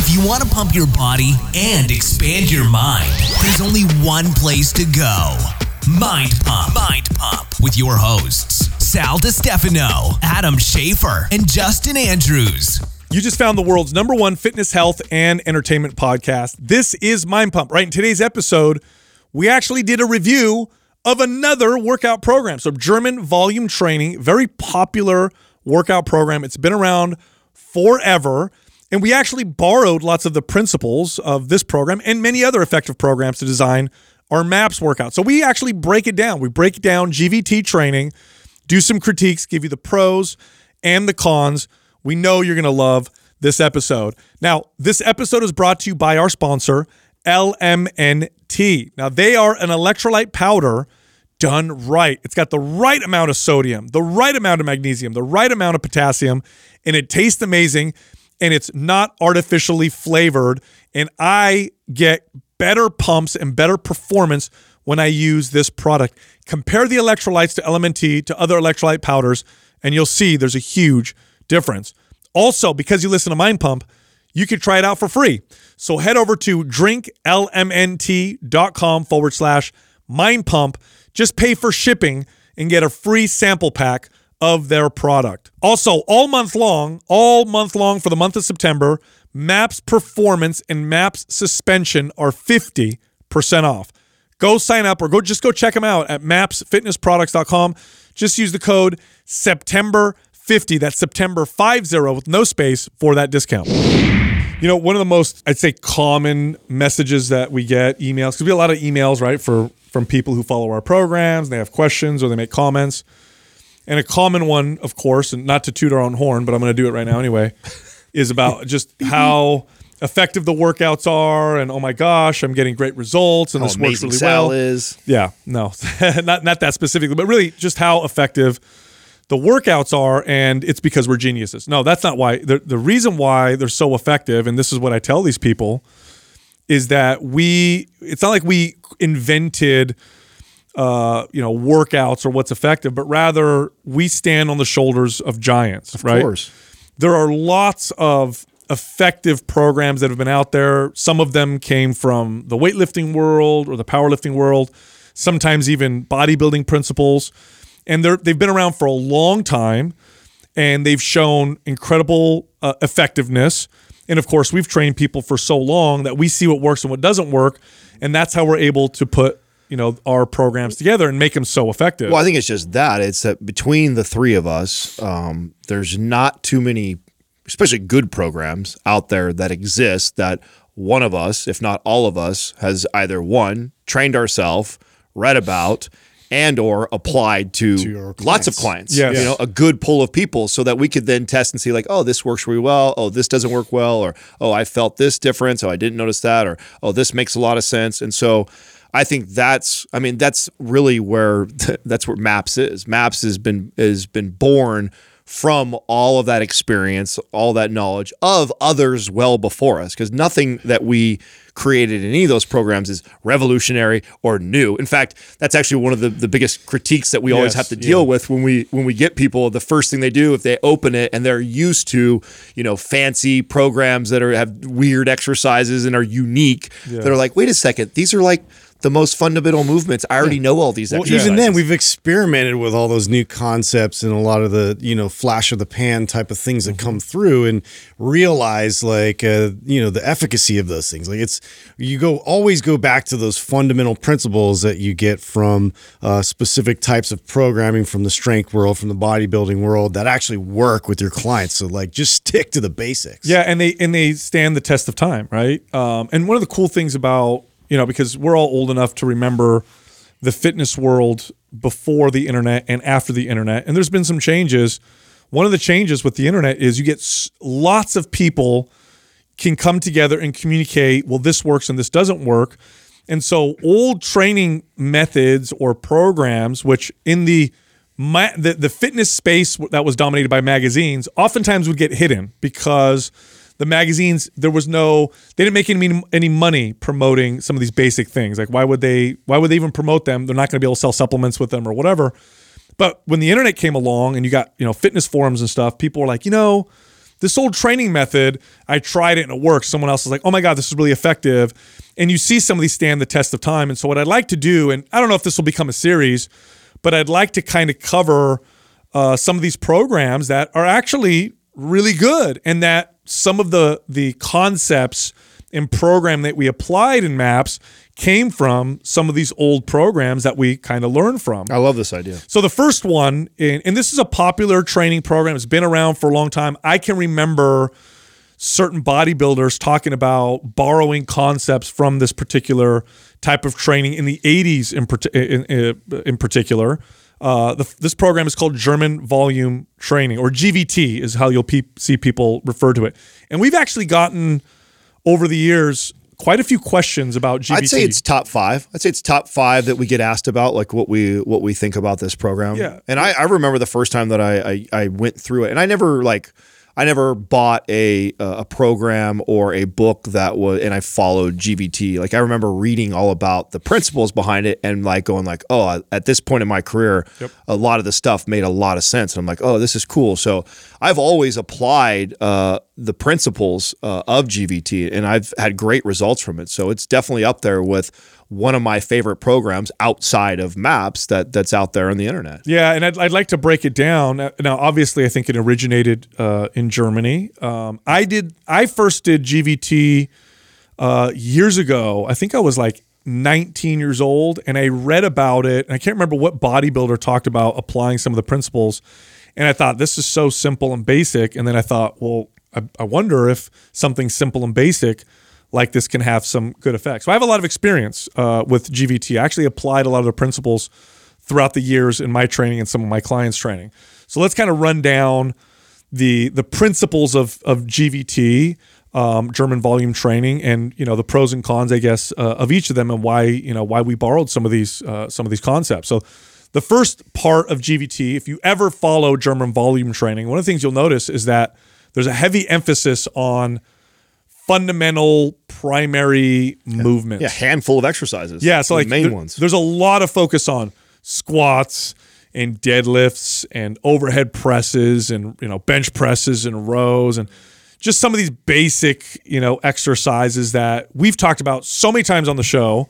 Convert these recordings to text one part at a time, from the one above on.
If you want to pump your body and expand your mind, there's only one place to go. Mind Pump. Mind Pump with your hosts, Sal Stefano, Adam Schafer, and Justin Andrews. You just found the world's number one fitness, health, and entertainment podcast. This is Mind Pump. Right in today's episode, we actually did a review of another workout program. So, German volume training, very popular workout program. It's been around forever. And we actually borrowed lots of the principles of this program and many other effective programs to design our MAPS workout. So we actually break it down. We break down GVT training, do some critiques, give you the pros and the cons. We know you're going to love this episode. Now, this episode is brought to you by our sponsor, LMNT. Now, they are an electrolyte powder done right. It's got the right amount of sodium, the right amount of magnesium, the right amount of potassium, and it tastes amazing and it's not artificially flavored. And I get better pumps and better performance when I use this product. Compare the electrolytes to LMNT to other electrolyte powders, and you'll see there's a huge difference. Also, because you listen to Mind Pump, you can try it out for free. So head over to drinklmnt.com forward slash mind pump. Just pay for shipping and get a free sample pack of their product. Also, all month long, all month long for the month of September, MAPS Performance and MAPS Suspension are 50% off. Go sign up or go just go check them out at mapsfitnessproducts.com. Just use the code September50. That's September 50 with no space for that discount. You know, one of the most I'd say common messages that we get emails because we get a lot of emails, right, for from people who follow our programs, they have questions or they make comments. And a common one, of course, and not to toot our own horn, but I'm going to do it right now anyway, is about just how effective the workouts are, and oh my gosh, I'm getting great results, and How this works really Sal well. is. Yeah, no, not not that specifically, but really just how effective the workouts are, and it's because we're geniuses. No, that's not why. The the reason why they're so effective, and this is what I tell these people, is that we. It's not like we invented uh, you know, workouts or what's effective, but rather we stand on the shoulders of giants, Of right? course. There are lots of effective programs that have been out there. Some of them came from the weightlifting world or the powerlifting world, sometimes even bodybuilding principles. And they're, they've been around for a long time and they've shown incredible uh, effectiveness. And of course, we've trained people for so long that we see what works and what doesn't work. And that's how we're able to put you know our programs together and make them so effective. Well, I think it's just that. It's that between the three of us, um, there's not too many, especially good programs out there that exist that one of us, if not all of us, has either one trained ourselves, read about, and or applied to, your lots of clients. clients. Yes. You know, a good pool of people so that we could then test and see like, oh, this works really well. Oh, this doesn't work well. Or, oh, I felt this difference. Oh, I didn't notice that. Or, oh, this makes a lot of sense. And so I think that's I mean that's really where that's where Maps is. Maps has been has been born from all of that experience, all that knowledge of others well before us because nothing that we created in any of those programs is revolutionary or new. In fact, that's actually one of the, the biggest critiques that we always have to deal yeah. with when we when we get people the first thing they do if they open it and they're used to, you know, fancy programs that are have weird exercises and are unique. They're like, "Wait a second, these are like the most fundamental movements. I already know all these Well, exercises. even then, we've experimented with all those new concepts and a lot of the you know flash of the pan type of things that Mm-hmm. come through, and realize like uh, you know the efficacy of those things. Like it's you go always go back to those fundamental principles that you get from uh, specific types of programming from the strength world, from the bodybuilding world that actually work with your clients. So like just stick to the basics. Yeah, and they and they stand the test of time, right? Um, and one of the cool things about you know because we're all old enough to remember the fitness world before the internet and after the internet, and there's been some changes. One of the changes with the internet is you get lots of people can come together and communicate. Well, this works and this doesn't work. And so, old training methods or programs, which in the ma- the, the fitness space that was dominated by magazines, oftentimes would get hidden because the magazines there was no they didn't make any any money promoting some of these basic things. Like why would they why would they even promote them? They're not going to be able to sell supplements with them or whatever. But when the internet came along and you got you know fitness forums and stuff, people were like, you know, this old training method, I tried it and it works. Someone else is like, oh my God, this is really effective. And you see some of these stand the test of time. And so, what I'd like to do, and I don't know if this will become a series, but I'd like to kind of cover uh, some of these programs that are actually really good and that some of the the concepts and program that we applied in maps came from some of these old programs that we kind of learned from. I love this idea. So the first one, and, and this is a popular training program. It's been around for a long time. I can remember certain bodybuilders talking about borrowing concepts from this particular type of training in the 80s in, in, in, in particular. Uh, the, this program is called German Volume Training, or GVT is how you'll pe- see people refer to it. And we've actually gotten over the years quite a few questions about GVT. I'd say it's top five. I'd say it's top five that we get asked about, like what we what we think about this program. Yeah. And I, I remember the first time that I, I I went through it, and I never like I never bought a a program or a book that was, and I followed GVT. Like I remember reading all about the principles behind it, and like going like, oh, at this point in my career, Yep. a lot of the stuff made a lot of sense. And I'm like, oh, this is cool. So I've always applied uh, the principles uh, of GVT, and I've had great results from it. So it's definitely up there with one of my favorite programs outside of maps that that's out there on the internet. Yeah, and I'd, I'd like to break it down. Now, obviously, I think it originated uh, in Germany. Um, I did. I first did GVT uh, years ago. I think I was like 19 years old, and I read about it. And I can't remember what bodybuilder talked about applying some of the principles. And I thought this is so simple and basic. And then I thought, well, I, I wonder if something simple and basic like this can have some good effects. So I have a lot of experience uh, with GVT. I actually applied a lot of the principles throughout the years in my training and some of my clients' training. So let's kind of run down the the principles of of GVT, um, German volume training, and you know the pros and cons, I guess, uh, of each of them, and why you know why we borrowed some of these uh, some of these concepts. So. The first part of GVT, if you ever follow German volume training, one of the things you'll notice is that there's a heavy emphasis on fundamental primary movements. Yeah, handful of exercises. Yeah, so The like main there- ones. There's a lot of focus on squats and deadlifts and overhead presses and you know bench presses and rows and just some of these basic you know exercises that we've talked about so many times on the show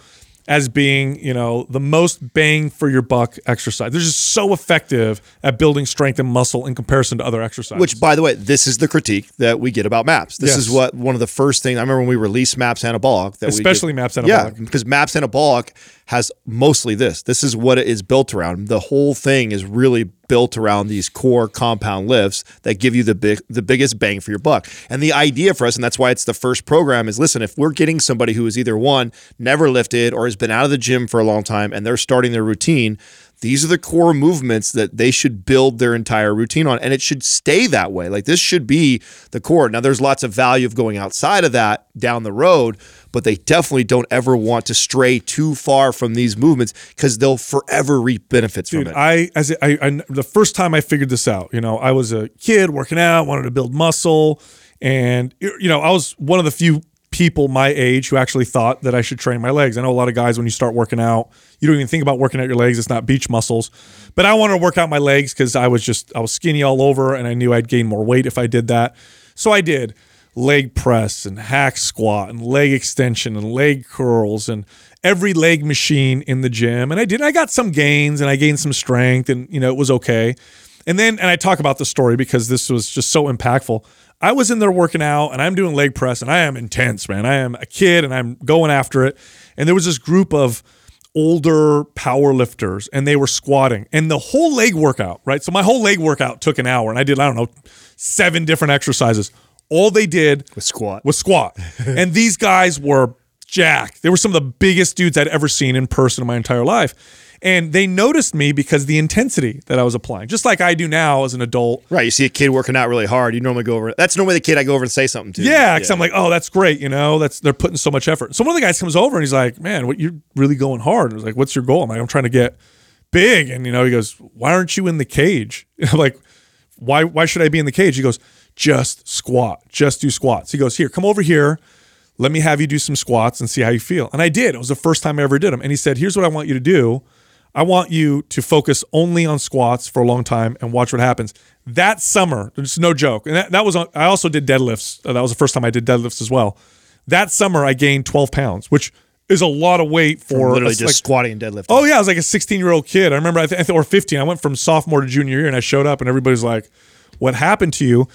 as being you know the most bang for your buck exercise. They're just so effective at building strength and muscle in comparison to other exercises. Which, by the way, this is the critique that we get about maps. This Yes. is what one of the first things I remember when we released Maps Anabolic. That Especially Maps Yeah, Anabolic. because Maps Anabolic has mostly this. This is what it is built around. The whole thing is really built around these core compound lifts that give you the big, the biggest bang for your buck. And the idea for us, and that's why it's the first program, is listen, if we're getting somebody who is either one never lifted or has been out of the gym for a long time and they're starting their routine. These are the core movements that they should build their entire routine on, and it should stay that way. Like this should be the core. Now, there's lots of value of going outside of that down the road, but they definitely don't ever want to stray too far from these movements because they'll forever reap benefits Dude, from it. I as I, I the first time I figured this out, you know, I was a kid working out, wanted to build muscle, and you know, I was one of the few people my age who actually thought that I should train my legs. I know a lot of guys when you start working out, you don't even think about working out your legs. It's not beach muscles, but I wanted to work out my legs because I was just I was skinny all over, and I knew I'd gain more weight if I did that. So I did leg press and hack squat and leg extension and leg curls and every leg machine in the gym. And I did, I got some gains and I gained some strength and, you know, it was okay. And then, and I talk about the story because this was just so impactful. I was in there working out and I'm doing leg press and I am intense, man. I am a kid and I'm going after it. And there was this group of older power lifters and they were squatting and the whole leg workout, right? So my whole leg workout took an hour and I did, I don't know, seven different exercises. All they did was squat. was squat. and these guys were jacked. They were some of the biggest dudes I'd ever seen in person in my entire life. And they noticed me because the intensity that I was applying, just like I do now as an adult. Right. You see a kid working out really hard. You normally go over. That's normally the kid I go over and say something to. Yeah, because I'm like, oh, that's great. You know, that's they're putting so much effort. So one of the guys comes over and he's like, man, what you're really going hard. I was like, what's your goal? I'm like, I'm trying to get big. And you know, he goes, why aren't you in the cage? And I'm like, why? Why should I be in the cage? He goes, just squat, just do squats. He goes, here, come over here. Let me have you do some squats and see how you feel. And I did. It was the first time I ever did them. And he said, here's what I want you to do. I want you to focus only on squats for a long time and watch what happens. That summer, it's no joke. And that, that was, on, I also did deadlifts. Uh, That was the first time I did deadlifts as well. That summer, I gained 12 pounds, which is a lot of weight for Literally a- just like- squatting and deadlifting. Oh yeah, I was like a 16 year old kid. I remember, I think, or 15. I went from sophomore to junior year, and I showed up, and everybody's like, "What happened to you?"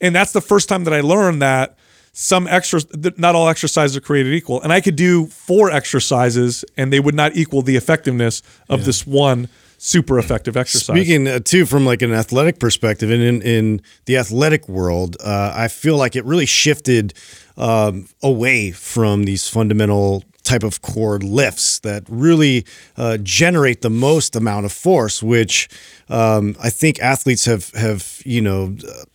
And that's the first time that I learned that some extra, not all exercises are created equal, and I could do four exercises, and they would not equal the effectiveness of this one super effective exercise. Speaking uh, too from like an athletic perspective, and in in the athletic world, uh, I feel like it really shifted um, away from these fundamental type of core lifts that really uh, generate the most amount of force, which um, I think athletes have have you know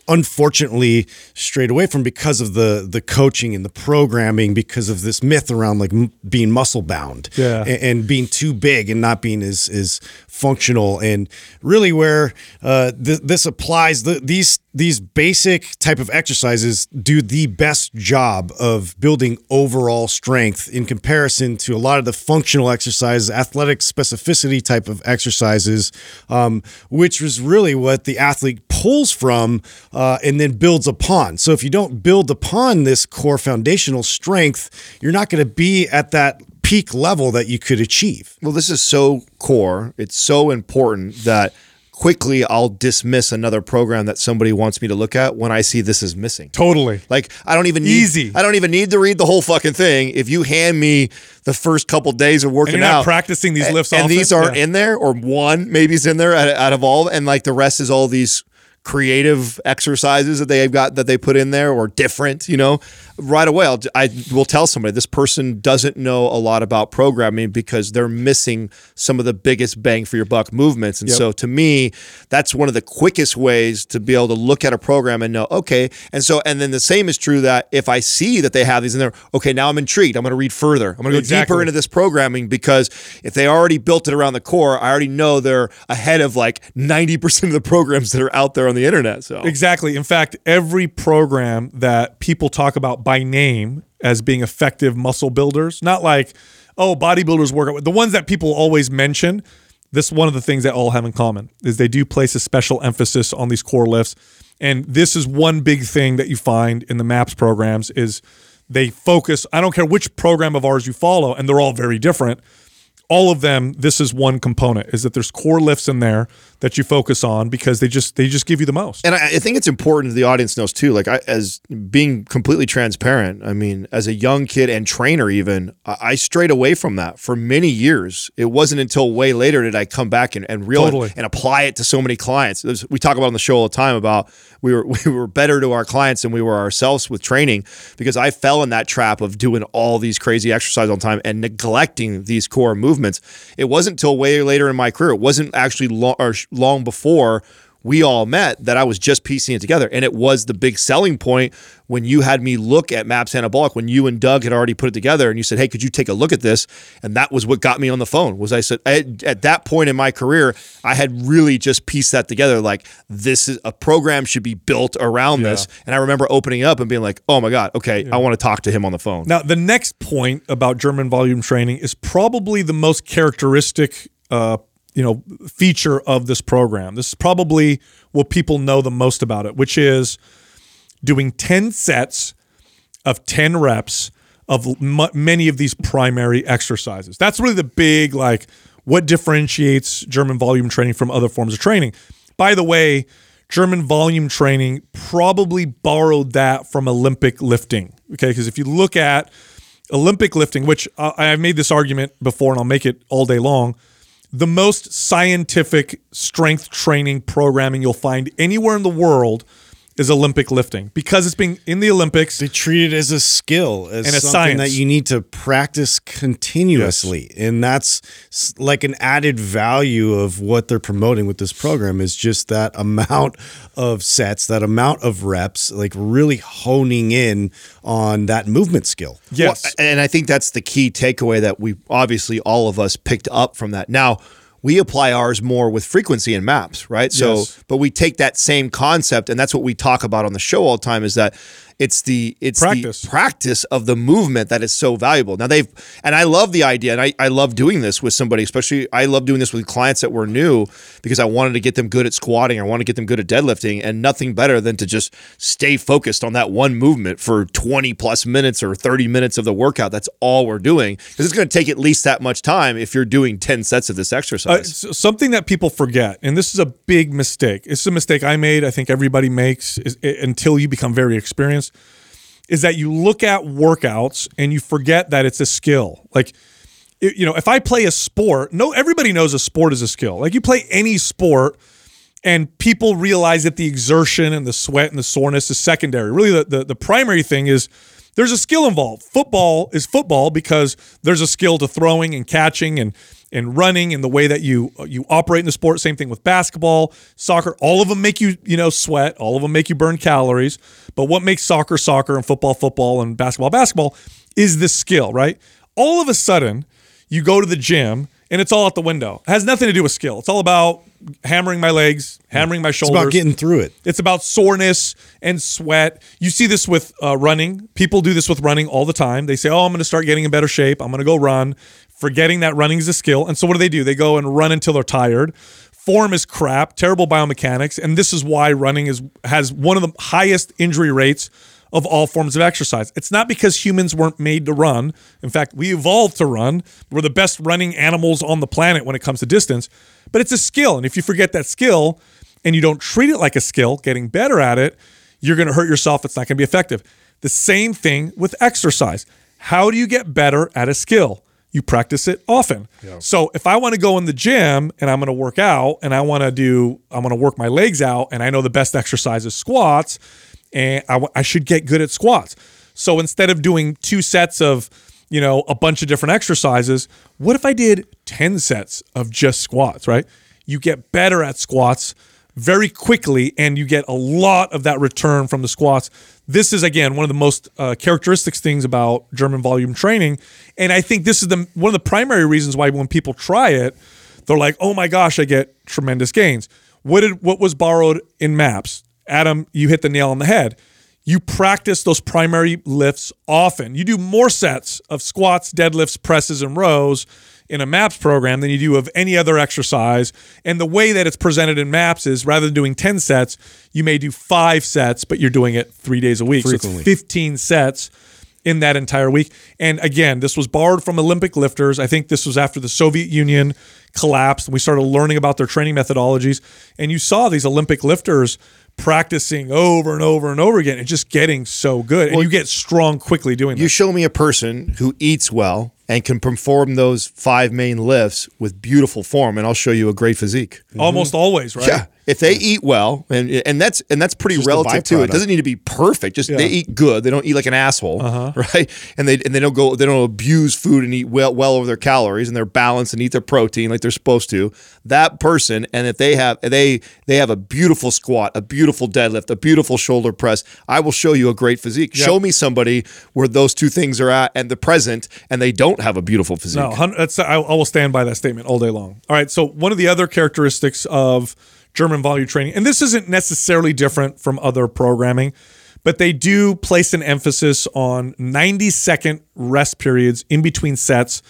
unfortunately strayed away from because of the the coaching and the programming because of this myth around like m- being muscle bound Yeah. and, and being too big and not being as as functional and really where uh, th- this applies the, these these basic type of exercises do the best job of building overall strength in comparison to a lot of the functional exercises athletic specificity type of exercises um, which was really what the athlete pulls from uh, and then builds upon so if you don't build upon this core foundational strength you're not going to be at that peak level that you could achieve Well, this is so core. It's so important that quickly I'll dismiss another program that somebody wants me to look at when I see this is missing. totally. Like I don't even need, Easy. I don't even need to read the whole fucking thing. If you hand me the first couple days of working And you're not out, practicing these lifts and often? these aren't Yeah. in there, or one maybe is in there out, out of all, and like the rest is all these creative exercises that they've got that they put in there or different you know right away I'll, I will tell somebody this person doesn't know a lot about programming because they're missing some of the biggest bang for your buck movements and Yep. so to me that's one of the quickest ways to be able to look at a program and know okay and so and then the same is true that if I see that they have these in there okay now I'm intrigued I'm going to read further I'm going to go Exactly. deeper into this programming because if they already built it around the core I already know they're ahead of like 90% of the programs that are out there on the internet so Exactly. In fact, every program that people talk about by name as being effective muscle builders, not like, oh, bodybuilders work out, the ones that people always mention, this one of the things that all have in common is they do place a special emphasis on these core lifts. And this is one big thing that you find in the MAPS programs is they focus, I don't care which program of ours you follow, and they're all very different. All of them this is one component is that there's core lifts in there that you focus on because they just they just give you the most And I, I think it's important the audience knows too. Like I, as being completely transparent, I mean, as a young kid and trainer, even I, I strayed away from that for many years. It wasn't until way later did I come back and, and realize Totally. and apply it to so many clients. We talk about on the show all the time about we were we were better to our clients than we were ourselves with training because I fell in that trap of doing all these crazy exercises all the time and neglecting these core movements. It wasn't until way later in my career. It wasn't actually long or long before we all met that I was just piecing it together. And it was the big selling point when you had me look at Maps Anabolic, when you and Doug had already put it together and you said, Hey, could you take a look at this? And that was what got me on the phone was I said, at, at that point in my career, I had really just pieced that together. Like this is a program should be built around this. And I remember opening up and being like, Oh my God, okay, I want to talk to him on the phone. Now, the next point about German volume training is probably the most characteristic, uh, you know, feature of this program. This is probably what people know the most about it, which is doing ten sets of ten reps of m- many of these primary exercises. That's really the big like what differentiates German volume training from other forms of training. By the way, German volume training probably borrowed that from Olympic lifting. Okay, because if you look at Olympic lifting, which uh, I've made this argument before and I'll make it all day long, the most scientific strength training programming you'll find anywhere in the world is Olympic lifting because it's being in the Olympics. They treat it as a skill, as And a something science. that you need to practice continuously, and that's like an added value of what they're promoting with this program is just that amount of sets, that amount of reps, like really honing in on that movement skill. Yes. Well, and I think that's the key takeaway that we obviously all of us picked up from that. Now, we apply ours more with frequency and maps, right? So, Yes. but we take that same concept, and that's what we talk about on the show all the time is that It's the it's Practice. the practice of the movement that is so valuable. Now they've and I love the idea and I, I love doing this with somebody, especially I love doing this with clients that were new because I wanted to get them good at squatting, I want to get them good at deadlifting, and nothing better than to just stay focused on that one movement for 20 plus minutes or 30 minutes of the workout. That's all we're doing. Because it's going to take at least that much time if you're doing 10 sets of this Uh, exercise. s- something that people forget, and this is a big mistake. It's a mistake I made. I think everybody makes is, i- until you become very experienced. Is that you look at workouts and you forget that it's a skill. Like, you know, if I play a sport, no, everybody knows a sport is a skill. Like you play any sport, and people realize that the exertion and the sweat and the soreness is secondary. Really, the, the, the primary thing is there's a skill involved. Football is football because there's a skill to throwing and catching and and running and the way that you you operate in the sport. Same thing with basketball, soccer. All of them make you you know sweat. All of them make you burn calories. But what makes soccer soccer and football football and basketball basketball is the skill, right? All of a sudden, you go to the gym and it's all out the window. It has nothing to do with skill. It's all about hammering my legs, hammering my It's shoulders. about getting through it. It's about soreness and sweat. You see this with uh, running. People do this with running all the time. They say, "Oh, I'm going to start getting in better shape. I'm going to go run," forgetting that running is a skill. And so, what do they do? They go and run until they're tired. Form is crap, terrible biomechanics, and this is why running is has one of the highest injury rates of all forms of exercise. It's not because humans weren't made to run. In fact, we evolved to run. We're the best running animals on the planet when it comes to distance, but it's a skill. And if you forget that skill and you don't treat it like a skill, getting better at it, you're going to hurt yourself. It's not going to be effective. The same thing with exercise. How do you get better at a skill? You practice it often. So if I want to go in the gym and I'm going to work out and I want to do, I'm going to work my legs out and I know the best exercise is squats and I should get good at squats. So instead of doing two sets of, you know, a bunch of different exercises, what if I did 10 sets of just squats, right? You get better at squats very quickly and you get a lot of that return from the squats. This is again one of the most uh, characteristics things about German volume training, and I think this is the one of the primary reasons why when people try it, they're like, "Oh my gosh, I get tremendous gains." What did what was borrowed in MAPS? Adam, you hit the nail on the head. You practice those primary lifts often. You do more sets of squats, deadlifts, presses, and rows in a MAPS program than you do of any other exercise. And the way that it's presented in MAPS is rather than doing 10 sets, you may do five sets, but you're doing it three days a week. So Frequently. it's 15 sets in that entire week. And again, this was borrowed from Olympic lifters. I think this was after the Soviet Union collapsed and we started learning about their training methodologies. And you saw these Olympic lifters practicing over and over and over again and just getting so good. and you get strong quickly doing that. You show me a person who eats well and can perform those five main lifts with beautiful form, and I'll show you a great physique. Almost mm-hmm. always, right? Yeah, if they eat well, and and that's and that's pretty relative too. It byproduct. doesn't need to be perfect. Just they eat good. They don't eat like an asshole, uh-huh. right? And they and they don't go. They don't abuse food and eat well well over their calories, and they're balanced and eat their protein like they're supposed to. That person, and if they have they they have a beautiful squat, a beautiful deadlift, a beautiful shoulder press, I will show you a great physique. Show me somebody where those two things are at and the present, and they don't have a beautiful physique. No, I will stand by that statement all day long. All right. So, one of the other characteristics of German volume training, and this isn't necessarily different from other programming, but they do place an emphasis on 90 second rest periods in between sets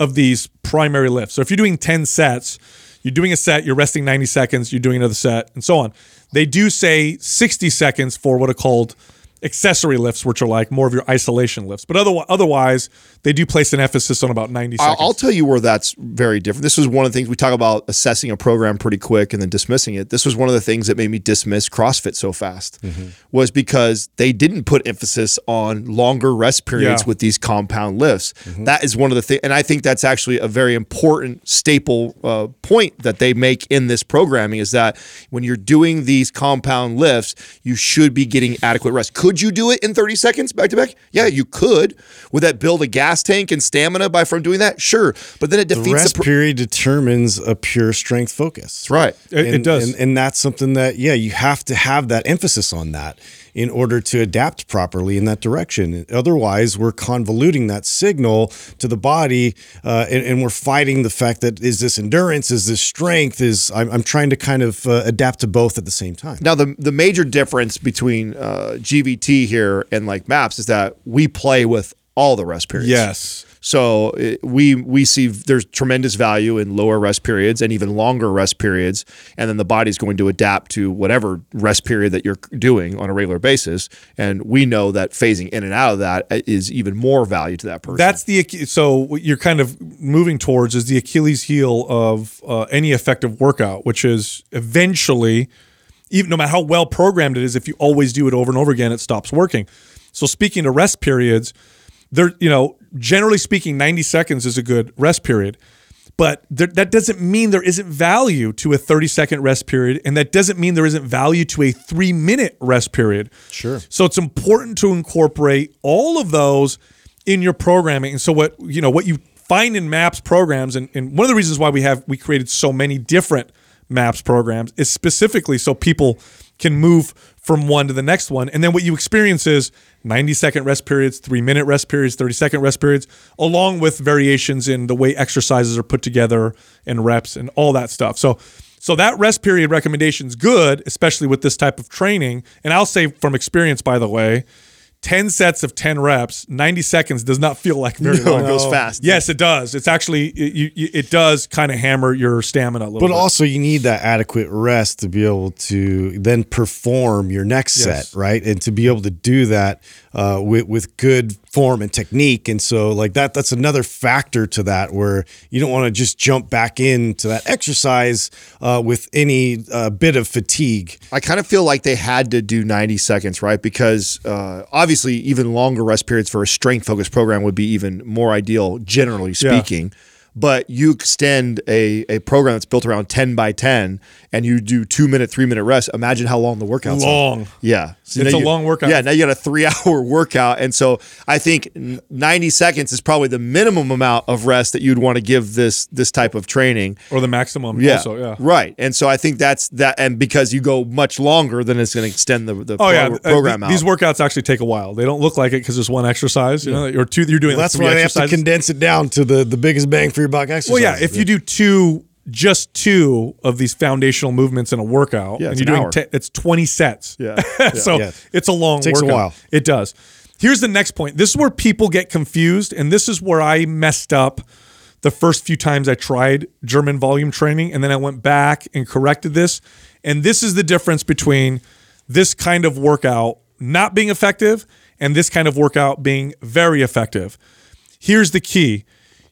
of these primary lifts. So, if you're doing 10 sets, you're doing a set, you're resting 90 seconds, you're doing another set, and so on. They do say 60 seconds for what are called accessory lifts, which are like more of your isolation lifts. But otherwise, otherwise they do place an emphasis on about 90 I'll, seconds. I'll tell you where that's very different. This was one of the things we talk about assessing a program pretty quick and then dismissing it. This was one of the things that made me dismiss CrossFit so fast was because they didn't put emphasis on longer rest periods Yeah. with these compound lifts. That is one of the things, and I think that's actually a very important staple uh, point that they make in this programming is that when you're doing these compound lifts, you should be getting adequate rest. Could you do it in 30 seconds back to back? Yeah, you could. Would that build a gas tank and stamina by from doing that? Sure, but then it The defeats rest the. Pro- period determines a pure strength focus. That's right. It- it does. and, and that's something that yeah you have to have that emphasis on that in order to adapt properly in that direction. Otherwise, we're convoluting that signal to the body, uh, and, and, we're fighting the fact that is this endurance, is this strength, is I'm, I'm trying to kind of uh, adapt to both at the same time. Now, the the major difference between uh, GVT here and like MAPS is that we play with all the rest periods. Yes. So it, we we see there's tremendous value in lower rest periods and even longer rest periods, and then the body's going to adapt to whatever rest period that you're doing on a regular basis. And we know that phasing in and out of that is even more value to that person. That's the so what you're kind of moving towards is the Achilles heel of uh, any effective workout, which is eventually, even no matter how well programmed it is, if you always do it over and over again, it stops working. So speaking to rest periods there, you know, generally speaking, 90 seconds is a good rest period. But there, that doesn't mean there isn't value to a 30 second rest period. And that doesn't mean there isn't value to a three minute rest period. Sure. So it's important to incorporate all of those in your programming. And so what, you know, what you find in MAPS programs, and, and one of the reasons why we have, we created so many different MAPS programs is specifically so people can move from one to the next one. And then what you experience is 90 second rest periods, three minute rest periods, 30 second rest periods, along with variations in the way exercises are put together and reps and all that stuff. So, so that rest period recommendation is good, especially with this type of training. And I'll say from experience, by the way, 10 sets of 10 reps, 90 seconds does not feel like very no, long. It goes fast. Yes, it does. It's actually, it, you, it does kind of hammer your stamina a little but bit. also, you need that adequate rest to be able to then perform your next Yes. set, right? And to be able to do that uh, with, with good form and technique. And so, like that, that's another factor to that where you don't want to just jump back into that exercise uh, with any uh, bit of fatigue. I kind of feel like they had to do 90 seconds, right? Because uh, obviously, even longer rest periods for a strength focused program would be even more ideal, generally speaking. But you extend a, a program that's built around 10 by 10 and you do two minute, three minute rest. Imagine how long the workout's are. Long. Yeah. So It's a you- long workout. Yeah. Now you got a three hour workout. And so I think 90 seconds is probably the minimum amount of rest that you'd want to give this this type of training. or the maximum Yeah. also, yeah. Right. And so I think that's that. And because you go much longer, then it's going to extend the, the Oh yeah, pro- Uh, program th- out. These workouts actually take a while. They don't look like it because there's one exercise, you know, or two. You're doing Well, like that's three why they have to condense it down to the, the biggest bang for your buck exercise. Well, yeah, if you do two, just two of these foundational movements in a workout, Yeah, and you're doing te- it's 20 sets. Yeah. so Yeah. it's a long Takes a workout. while. It does. Here's the next point. This is where people get confused, and this is where I messed up the first few times I tried German volume training, and then I went back and corrected this. And this is the difference between this kind of workout not being effective and this kind of workout being very effective. Here's the key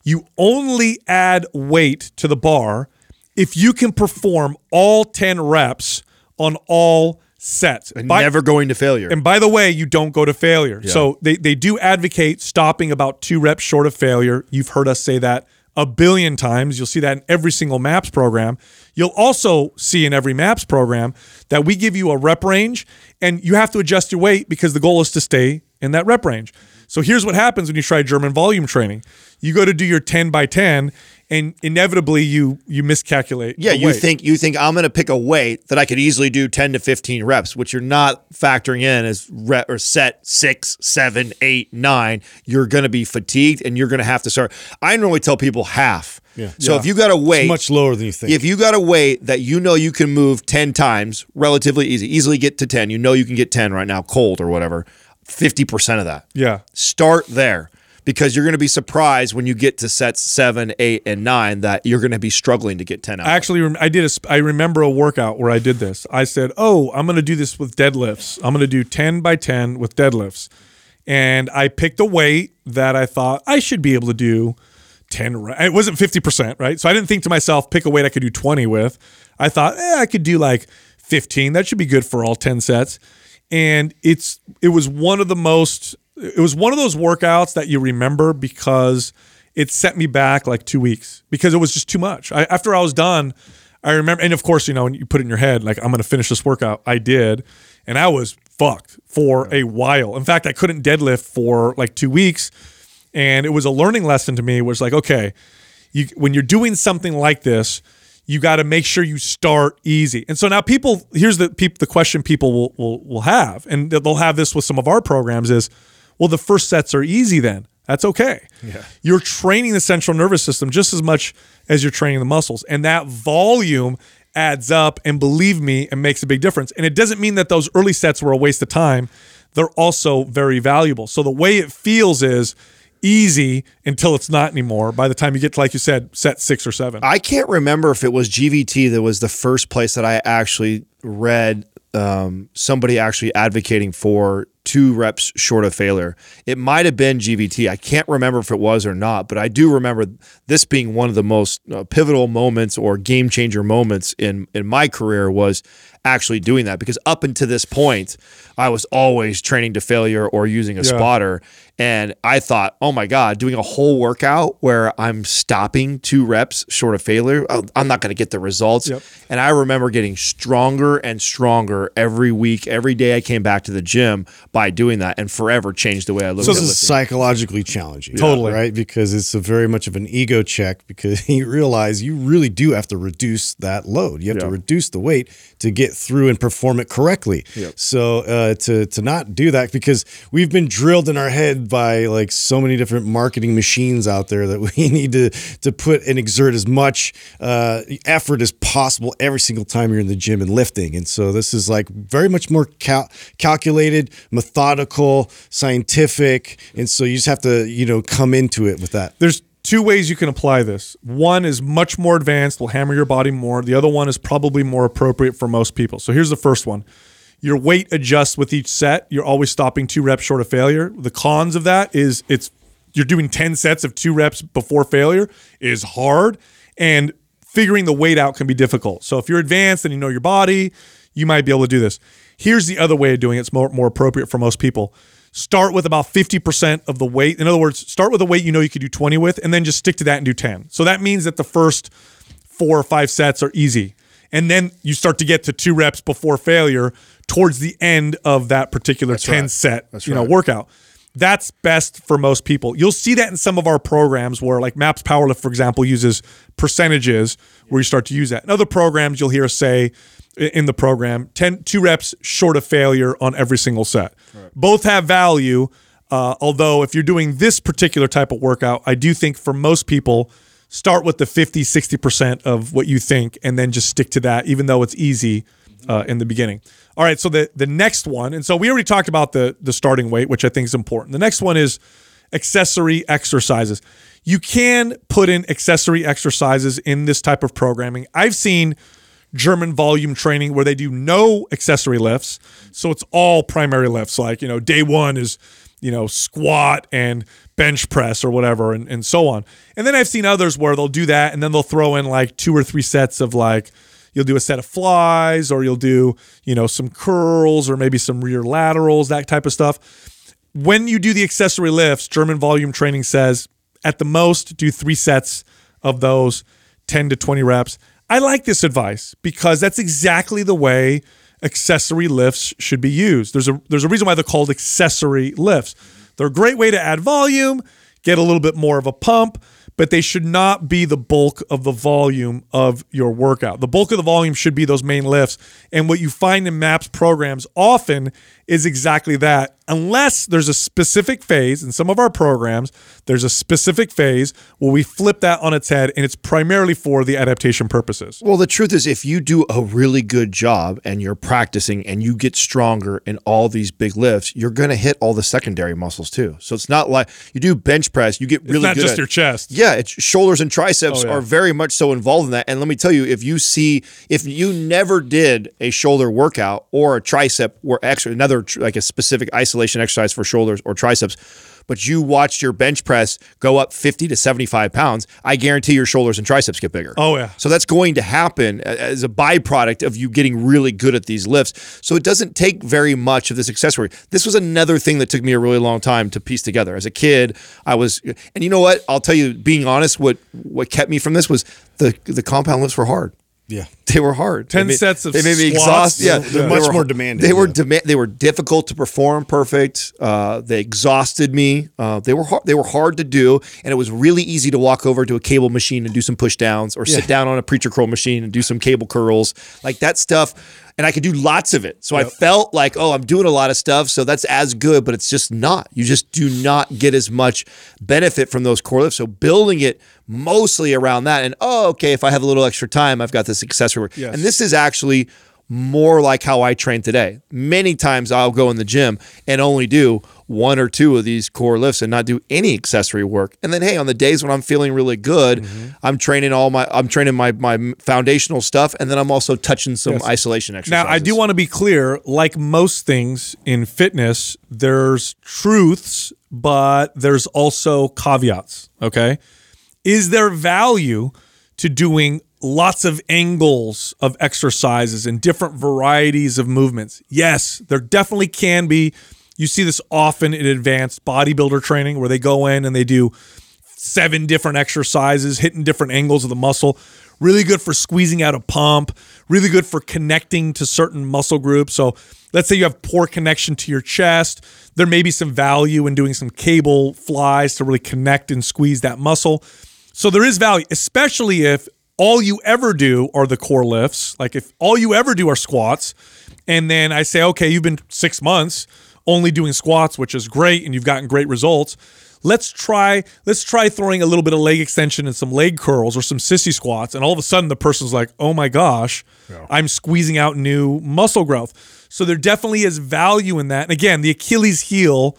you only add weight to the bar if you can perform all 10 reps on all sets. and By- never going to failure. and by the way, you don't go to failure. So they, they do advocate stopping about two reps short of failure. You've heard us say that a billion times. You'll see that in every single MAPS program. You'll also see in every MAPS program that we give you a rep range and you have to adjust your weight because the goal is to stay in that rep range. So here's what happens when you try German volume training. You go to do your 10 by 10 and inevitably you you miscalculate. yeah, you think you think I'm going to pick a weight that I could easily do 10 to 15 reps, which you're not factoring in as rep or set six, seven, eight, nine. You're going to be fatigued and you're going to have to start. I normally tell people half. Yeah. So Yeah. if you got a weight it's much lower than you think. If you got a weight that you know you can move 10 times relatively easy, easily get to 10, you know you can get 10 right now, cold or whatever, 50% of that. Yeah. Start there because you're going to be surprised when you get to sets seven, eight, and nine that you're going to be struggling to get 10 out. I actually, I did a. I remember a workout where I did this. I said, "Oh, I'm going to do this with deadlifts. I'm going to do 10 by 10 with deadlifts," and I picked a weight that I thought I should be able to do 10. It wasn't 50 percent, right? So I didn't think to myself, pick a weight I could do 20 with. I thought, eh, I could do like 15. That should be good for all 10 sets. And it's it was one of the most. It was one of those workouts that you remember because it set me back like two weeks because it was just too much. I, after I was done, I remember, and of course, you know, when you put it in your head, like, I'm going to finish this workout, I did. And I was fucked for a while. In fact, I couldn't deadlift for like two weeks. And it was a learning lesson to me, was like, okay, you, when you're doing something like this, you got to make sure you start easy. And so now people, here's the peop, the question people will, will will have, and they'll have this with some of our programs is, well, the first sets are easy then. That's okay. Yeah. You're training the central nervous system just as much as you're training the muscles, and that volume adds up. And believe me, it makes a big difference. And it doesn't mean that those early sets were a waste of time. They're also very valuable. So the way it feels is easy until it's not anymore by the time you get to like you said set six or seven i can't remember if it was gvt that was the first place that i actually read um, somebody actually advocating for two reps short of failure. It might have been GVT. I can't remember if it was or not, but I do remember this being one of the most uh, pivotal moments or game changer moments in in my career was actually doing that because up until this point, I was always training to failure or using a yeah. spotter. And I thought, oh my God, doing a whole workout where I'm stopping two reps short of failure, oh, I'm not going to get the results. Yep. And I remember getting stronger and stronger every week, every day I came back to the gym by doing that and forever changed the way I look so at this is psychologically challenging. Totally. Right? Because it's a very much of an ego check because you realize you really do have to reduce that load. You have to reduce the weight to get through and perform it correctly. Yep. So uh, to, to not do that because we've been drilled in our head by like so many different marketing machines out there that we need to to put and exert as much uh, effort as possible every single time you're in the gym and lifting. And so this is like very much more cal- calculated, methodical, scientific, and so you just have to you know come into it with that. There's two ways you can apply this. One is much more advanced, will hammer your body more. The other one is probably more appropriate for most people. So here's the first one your weight adjusts with each set. You're always stopping two reps short of failure. The cons of that is it's you're doing 10 sets of two reps before failure is hard and figuring the weight out can be difficult. So if you're advanced and you know your body, you might be able to do this. Here's the other way of doing it. It's more, more appropriate for most people. Start with about 50% of the weight. In other words, start with a weight you know you could do 20 with and then just stick to that and do 10. So that means that the first four or five sets are easy. And then you start to get to two reps before failure towards the end of that particular That's 10 right. set That's you know workout. That's best for most people. You'll see that in some of our programs where like MAPS Powerlift for example uses percentages where you start to use that. In other programs you'll hear us say in the program 10 two reps short of failure on every single set. Right. Both have value uh, although if you're doing this particular type of workout, I do think for most people start with the 50 60% of what you think and then just stick to that even though it's easy uh, in the beginning. All right, so the the next one, and so we already talked about the the starting weight, which I think is important. The next one is accessory exercises. You can put in accessory exercises in this type of programming. I've seen German volume training where they do no accessory lifts, so it's all primary lifts. Like you know, day one is you know squat and bench press or whatever, and and so on. And then I've seen others where they'll do that, and then they'll throw in like two or three sets of like you'll do a set of flies or you'll do, you know, some curls or maybe some rear laterals, that type of stuff. When you do the accessory lifts, German volume training says at the most do 3 sets of those 10 to 20 reps. I like this advice because that's exactly the way accessory lifts should be used. There's a there's a reason why they're called accessory lifts. They're a great way to add volume, get a little bit more of a pump, but they should not be the bulk of the volume of your workout. The bulk of the volume should be those main lifts. And what you find in MAPS programs often is exactly that. Unless there's a specific phase in some of our programs, there's a specific phase where we flip that on its head and it's primarily for the adaptation purposes. Well, the truth is, if you do a really good job and you're practicing and you get stronger in all these big lifts, you're going to hit all the secondary muscles too. So it's not like you do bench press, you get really good. it's not good. just at, your chest. Yeah, it's shoulders and triceps oh, yeah. are very much so involved in that. And let me tell you, if you see, if you never did a shoulder workout or a tricep or extra, another like a specific isolation exercise for shoulders or triceps, but you watched your bench press go up 50 to 75 pounds, I guarantee your shoulders and triceps get bigger. Oh, yeah. So that's going to happen as a byproduct of you getting really good at these lifts. So it doesn't take very much of this accessory. This was another thing that took me a really long time to piece together. As a kid, I was, and you know what? I'll tell you, being honest, what what kept me from this was the the compound lifts were hard. Yeah. They were hard. 10 made- sets of they made me squats. exhausted. Yeah, They're They much were- more demanding, They were yeah. dema- they were difficult to perform perfect. Uh, they exhausted me. Uh, they were hard, they were hard to do, and it was really easy to walk over to a cable machine and do some push downs, or sit down on a preacher curl machine and do some cable curls, like that stuff. And I could do lots of it. So I felt like, oh, I'm doing a lot of stuff. So that's as good, but it's just not. You just do not get as much benefit from those core lifts. So building it mostly around that, and oh, okay, if I have a little extra time, I've got this accessory work. Yes. And this is actually more like how I train today. Many times I'll go in the gym and only do one or two of these core lifts and not do any accessory work. And then hey, on the days when I'm feeling really good, mm-hmm. I'm training all my I'm training my my foundational stuff and then I'm also touching some Yes. isolation exercises. Now, I do want to be clear like most things in fitness, there's truths, but there's also caveats. Okay. Is there value to doing lots of angles of exercises and different varieties of movements? Yes, there definitely can be. You see this often in advanced bodybuilder training where they go in and they do seven different exercises, hitting different angles of the muscle. Really good for squeezing out a pump, really good for connecting to certain muscle groups. So, let's say you have poor connection to your chest, there may be some value in doing some cable flies to really connect and squeeze that muscle. So, there is value, especially if all you ever do are the core lifts. Like, if all you ever do are squats, and then I say, okay, you've been six months only doing squats, which is great, and you've gotten great results. Let's try let's try throwing a little bit of leg extension and some leg curls or some sissy squats and all of a sudden the person's like oh my gosh i'm squeezing out new muscle growth. So there definitely is value in that. And again the achilles heel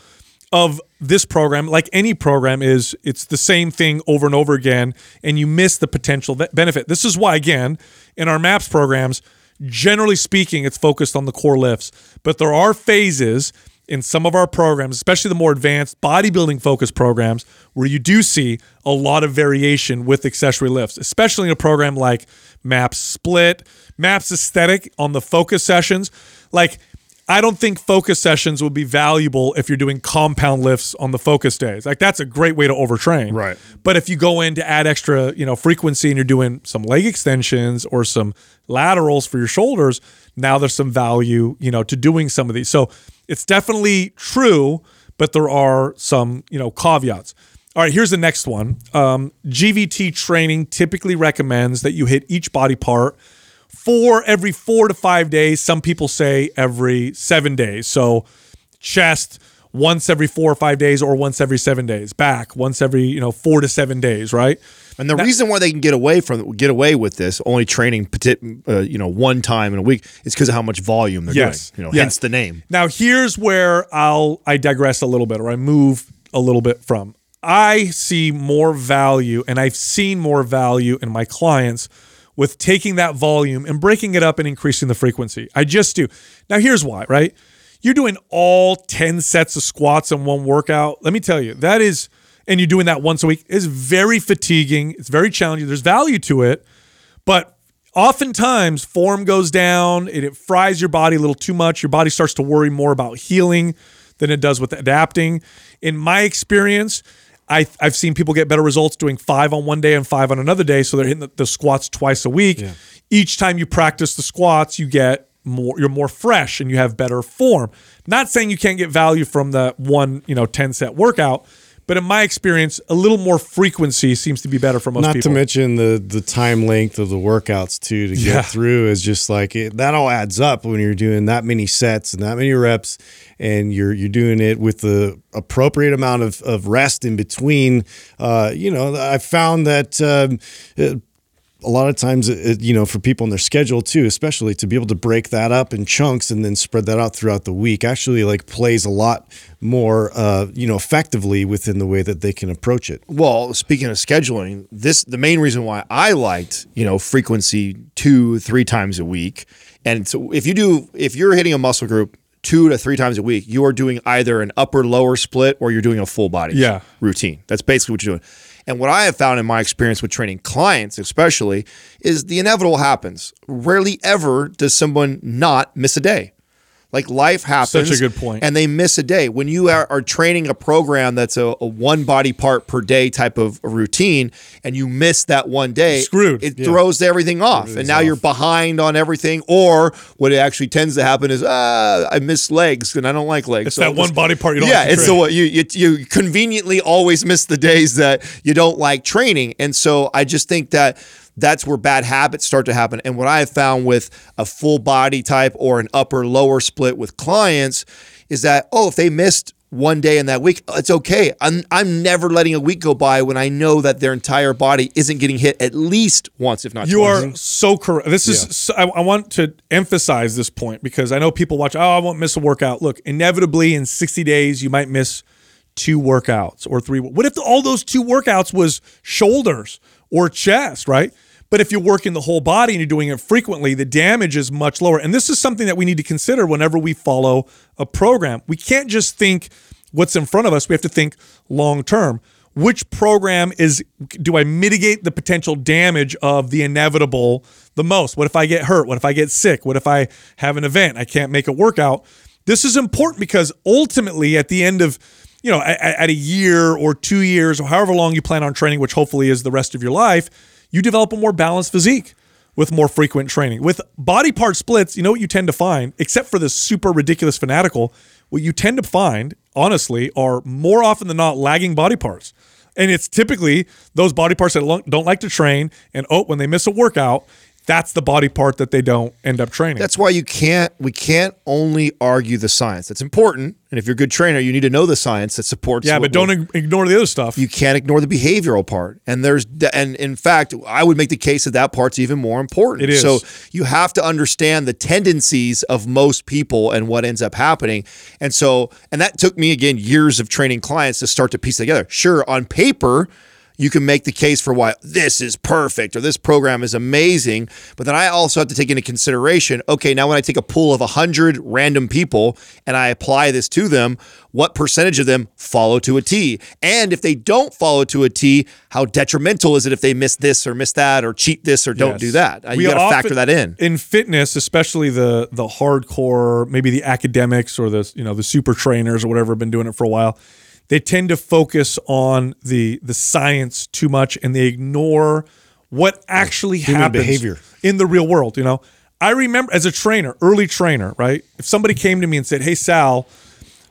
of this program like any program is it's the same thing over and over again and you miss the potential benefit. This is why again in our maps programs generally speaking it's focused on the core lifts. But there are phases in some of our programs, especially the more advanced bodybuilding focused programs, where you do see a lot of variation with accessory lifts, especially in a program like MAPS Split, MAPS Aesthetic on the focus sessions. Like, I don't think focus sessions would be valuable if you're doing compound lifts on the focus days. Like that's a great way to overtrain. Right. But if you go in to add extra, you know, frequency and you're doing some leg extensions or some laterals for your shoulders, now there's some value, you know, to doing some of these. So it's definitely true, but there are some, you know, caveats. All right, here's the next one. Um, GVT training typically recommends that you hit each body part for every four to five days. Some people say every seven days. So chest once every four or five days or once every seven days. Back once every, you know, four to seven days, right? And the reason why they can get away from get away with this, only training, uh, you know, one time in a week, is because of how much volume they're Yes. doing. You know, Yes. hence the name. Now here's where I'll I digress a little bit or I move a little bit from. I see more value and I've seen more value in my clients with taking that volume and breaking it up and increasing the frequency. I just do. Now here's why, right? You're doing all 10 sets of squats in one workout. Let me tell you, that is and you're doing that once a week is very fatiguing. It's very challenging. There's value to it, but oftentimes form goes down. It, it fries your body a little too much. Your body starts to worry more about healing than it does with adapting. In my experience I, i've seen people get better results doing five on one day and five on another day so they're hitting the, the squats twice a week. Each time you practice the squats you get more you're more fresh and you have better form. Not saying you can't get value from the one you know 10 set workout but in my experience a little more frequency seems to be better for most Not people Not to mention the the time length of the workouts too to Yeah. get through is just like it, that all adds up when you're doing that many sets and that many reps and you're you're doing it with the appropriate amount of, of rest in between. Uh, you know, I found that um, a lot of times, it, you know, for people in their schedule too, especially to be able to break that up in chunks and then spread that out throughout the week, actually like plays a lot more, uh, you know, effectively within the way that they can approach it. Well, speaking of scheduling, this the main reason why I liked you know frequency two three times a week, and so if you do if you're hitting a muscle group two to three times a week, you are doing either an upper lower split or you're doing a full body Yeah. routine. That's basically what you're doing. And what I have found in my experience with training clients, especially, is the inevitable happens. Rarely ever does someone not miss a day. Like life happens. Such a good point. And they miss a day. When you are, are training a program that's a, a one body part per day type of routine, and you miss that one day, Screwed. It throws everything off, and now you're behind on everything. Or what it actually tends to happen is, ah, I miss legs, and I don't like legs. It's that one body part you don't yeah, like it's the what you, you you conveniently always miss the days that you don't like training, and so I just think that that's where bad habits start to happen. And what I have found with a full body type or an upper lower split with clients is that oh, if they missed one day in that week, it's okay. I'm I'm never letting a week go by when I know that their entire body isn't getting hit at least once, if not You twice. are so correct. This is, so, I, I want to emphasize this point because I know people watch, oh, I won't miss a workout. Look, inevitably in 60 days, you might miss two workouts or three. What if all those two workouts was shoulders or chest, right? But if you're working the whole body and you're doing it frequently, the damage is much lower. And this is something that we need to consider whenever we follow a program. We can't just think what's in front of us. We have to think long term. Which program is do I mitigate the potential damage of the inevitable the most? What if I get hurt? What if I get sick? What if I have an event? I can't make a workout. This is important because ultimately at the end of you know, at, at a year or two years or however long you plan on training, which hopefully is the rest of your life, you develop a more balanced physique with more frequent training. With body part splits, you know what you tend to find, except for the super ridiculous fanatical, what you tend to find, honestly, are more often than not lagging body parts. And it's typically those body parts that don't like to train. And oh, when they miss a workout, that's the body part that they don't end up training. That's why you can't. We can't only argue the science. That's important, and if you're a good trainer, you need to know the science that supports. yeah, but don't ig- ignore the other stuff. you can't ignore the behavioral part. And there's and in fact, I would make the case that that part's even more important. It is. So you have to understand the tendencies of most people and what ends up happening. And so and that took me again years of training clients to start to piece together. Sure, on paper, you can make the case for why this is perfect or this program is amazing. But then I also have to take into consideration okay, now when I take a pool of 100 random people and I apply this to them, what percentage of them follow to a T? And if they don't follow to a T, how detrimental is it if they miss this or miss that or cheat this or don't Yes. do that? You got to factor that in. In fitness, especially the the hardcore, maybe the academics or the you know the super trainers or whatever have been doing it for a while. They tend to focus on the the science too much and they ignore what actually Human happens behavior. in the real world. You know, I remember as a trainer, early trainer, right? If somebody came to me and said, "Hey Sal,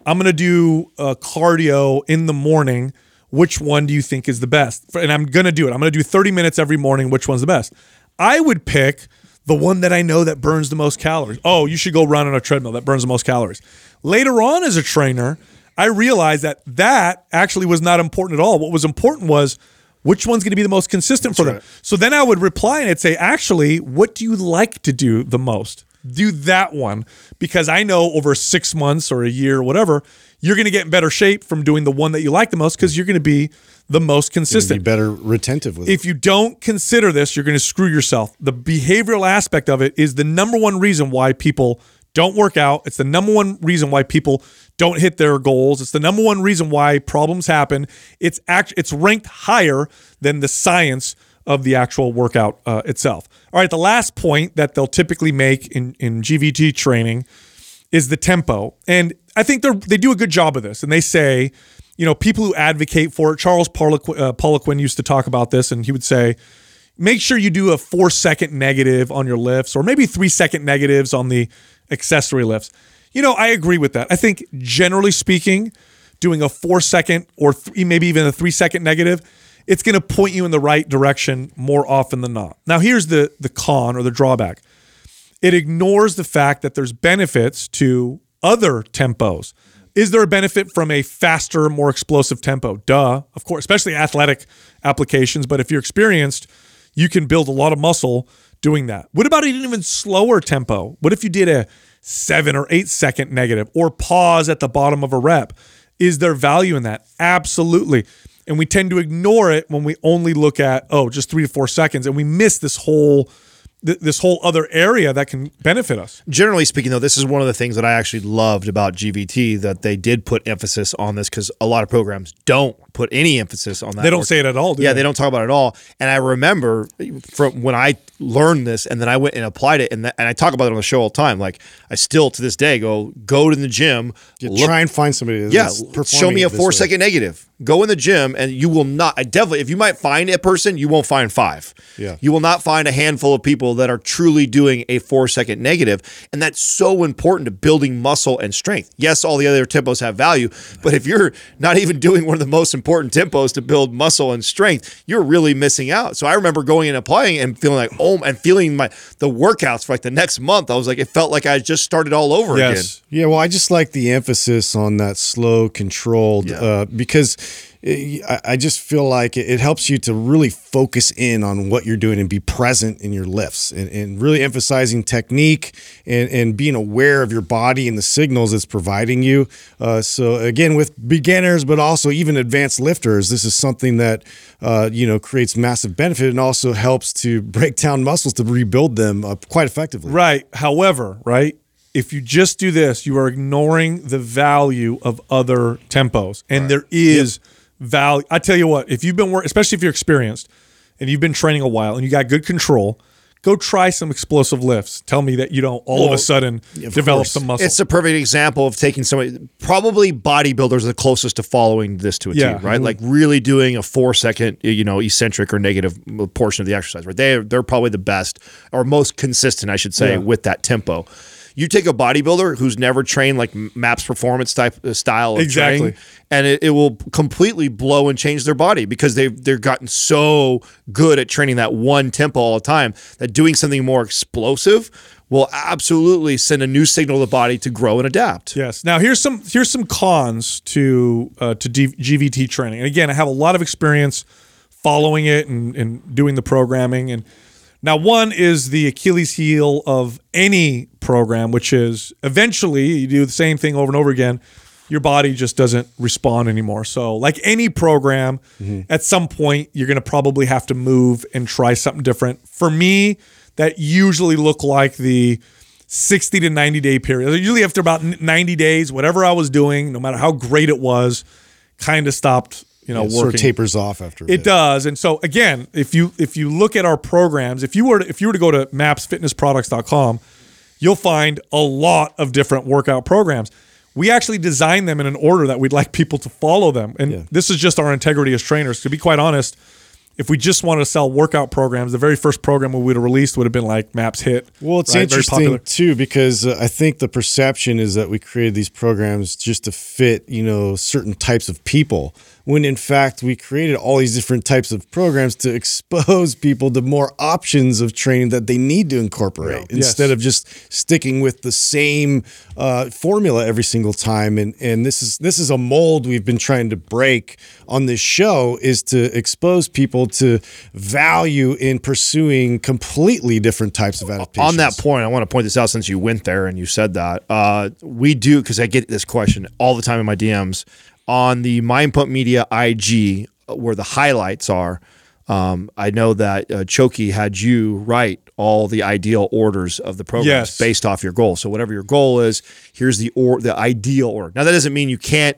I'm going to do uh, cardio in the morning. Which one do you think is the best? And I'm going to do it. I'm going to do 30 minutes every morning. Which one's the best? I would pick the one that I know that burns the most calories. Oh, you should go run on a treadmill that burns the most calories. Later on, as a trainer, I realized that that actually was not important at all. What was important was which one's going to be the most consistent for them. So then I would reply and I'd say, actually, what do you like to do the most? Do that one because I know over six months or a year or whatever, you're going to get in better shape from doing the one that you like the most because you're going to be the most Be consistent. better retentive with it. If you don't consider this, you're going to screw yourself. The behavioral aspect of it is the number one reason why people don't work out. It's the number one reason why people don't hit their goals. It's the number one reason why problems happen. It's act it's ranked higher than the science of the actual workout uh, itself. All right, the last point that they'll typically make in in GVT training is the tempo. And I think they they do a good job of this. And they say, you know, people who advocate for it, Charles Poliquin, uh, used to talk about this, and he would say, make sure you do a four second negative on your lifts or maybe three second negatives on the accessory lifts. You know, I agree with that. I think generally speaking, doing a four second or three, maybe even a three second negative, it's going to point you in the right direction more often than not. Now, here's the the con or the drawback it ignores the fact that there's benefits to other tempos. Is there a benefit from a faster, more explosive tempo? Duh, of course, especially athletic applications. But if you're experienced, you can build a lot of muscle doing that. What about an even slower tempo? What if you did a seven or eight second negative or pause at the bottom of a rep? Is there value in that? Absolutely. And we tend to ignore it when we only look at, oh, just three to four seconds and we miss this whole th- this whole other area that can benefit us. generally speaking, though, this is one of the things that I actually loved about GVT that they did put emphasis on this because a lot of programs don't put any emphasis on that. They don't or- say it at all, do yeah, they? they don't talk about it at all. And I remember from when I learned this, and then I went and applied it, and that, and I talk about it on the show all the time. Like I still to this day go go to the gym, You look try and find somebody that's yeah, show me a this four way. second negative. Go in the gym, and you will not. I definitely, if you might find a person, you won't find five. Yeah. you will not find a handful of people that are truly doing a four second negative, and that's so important to building muscle and strength. Yes, all the other tempos have value, but if you're not even doing one of the most important tempos to build muscle and strength, you're really missing out. So I remember going and applying and feeling like oh, and feeling my the workouts for like the next month. I was like, it felt like I just started all over again. Yes. Yeah, well, I just like the emphasis on that slow, controlled, Yeah. uh, because it, I, I just feel like it, it helps you to really focus in on what you're doing and be present in your lifts and, and really emphasizing technique and, and being aware of your body and the signals it's providing you. Uh, so again, with beginners, but also even advanced lifters, this is something that uh, you know creates massive benefit and also helps to break down muscles to rebuild them uh, quite effectively. Right. However, right, if you just do this, you are ignoring the value of other tempos. And there is value. I tell you what, if you've been working, especially if you're experienced and you've been training a while and you got good control, go try some explosive lifts. Tell me that you don't all of a Well, sudden develop some muscle. It's a perfect example of taking somebody. Probably bodybuilders are the closest to following this to a Yeah. Right? Mm-hmm. Like really doing a four second, you know, eccentric or negative portion of the exercise. Right? They they're probably the best or most consistent, I should say, Yeah. with that tempo. You take a bodybuilder who's never trained like MAPS performance type uh, style of Exactly. training, and it, it will completely blow and change their body because they've they've gotten so good at training that one tempo all the time that doing something more explosive will absolutely send a new signal to the body to grow and adapt. Yes. Now here's some here's some cons to uh, to D- GVT training. And again, I have a lot of experience following it and, and doing the programming. And now one is the Achilles heel of any program, which is eventually you do the same thing over and over again. Your body just doesn't respond anymore. So, like any program, mm-hmm. at some point you're going to probably have to move and try something different. For me, that usually look like the 60 to 90 day period. Usually after about 90 days, whatever I was doing, no matter how great it was, kind of stopped, you know, It sort of tapers off after a It does. And so again, if you if you look at our programs, if you were to, if you were to go to mapsfitnessproducts.com, you'll find a lot of different workout programs. We actually design them in an order that we'd like people to follow them. And Yeah. this is just our integrity as trainers. To be quite honest, if we just wanted to sell workout programs, the very first program we would have released would have been like Maps HIIT. Well, it's right? Very interesting popular. too because uh, I think the perception is that we created these programs just to fit, you know, certain types of people. When in fact we created all these different types of programs to expose people to more options of training that they need to incorporate instead Yes. of just sticking with the same uh, formula every single time. And and this is this is a mold we've been trying to break on this show is to expose people to value in pursuing completely different types of adaptations. On that point, I want to point this out since you went there and you said that. Uh, we do, because I get this question all the time in my DMs on the Mind Pump Media IG, uh, where the highlights are. Um, I know that uh, Choki had you write all the ideal orders of the programs Yes. based off your goal. So whatever your goal is, here's the or the ideal order. Now that doesn't mean you can't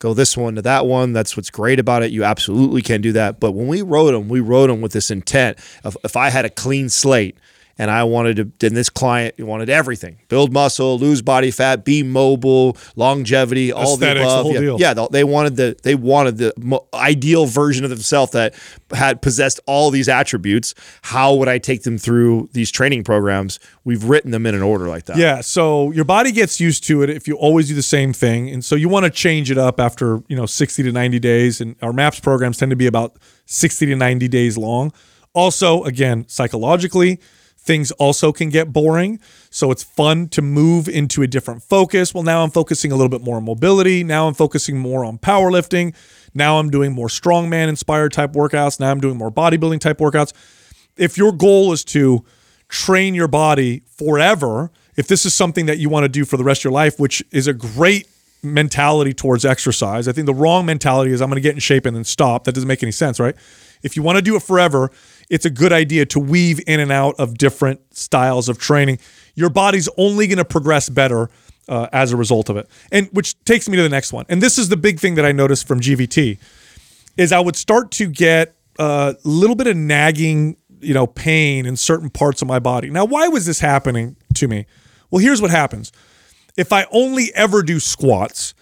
go this one to that one. That's what's great about it. You absolutely can do that. But when we wrote them, we wrote them with this intent of if I had a clean slate and I wanted to, then this client wanted everything: build muscle, lose body fat, be mobile, longevity, all the Aesthetics, the above. whole yeah, yeah, they- they wanted the they wanted the ideal version of themselves that had possessed all these attributes. How would I take them through these training programs? We've written them in an order like that. Yeah, so your body gets used to it if you always do the same thing, and so you want to change it up after you know sixty to ninety days. And our MAPS programs tend to be about sixty to ninety days long. Also, again, psychologically, things also can get boring. So it's fun to move into a different focus. Well, now I'm focusing a little bit more on mobility. Now I'm focusing more on powerlifting. Now I'm doing more strongman inspired type workouts. Now I'm doing more bodybuilding type workouts. If your goal is to train your body forever, if this is something that you want to do for the rest of your life, which is a great mentality towards exercise. I think the wrong mentality is I'm going to get in shape and then stop. That doesn't make any sense, right? If you want to do it forever, it's a good idea to weave in and out of different styles of training. Your body's only going to progress better uh, as a result of it. And which takes me to the next one. And this is the big thing that I noticed from GVT is I would start to get a little bit of nagging, you know, pain in certain parts of my body. Now, why was this happening to me? Well, here's what happens. If I only ever do squats,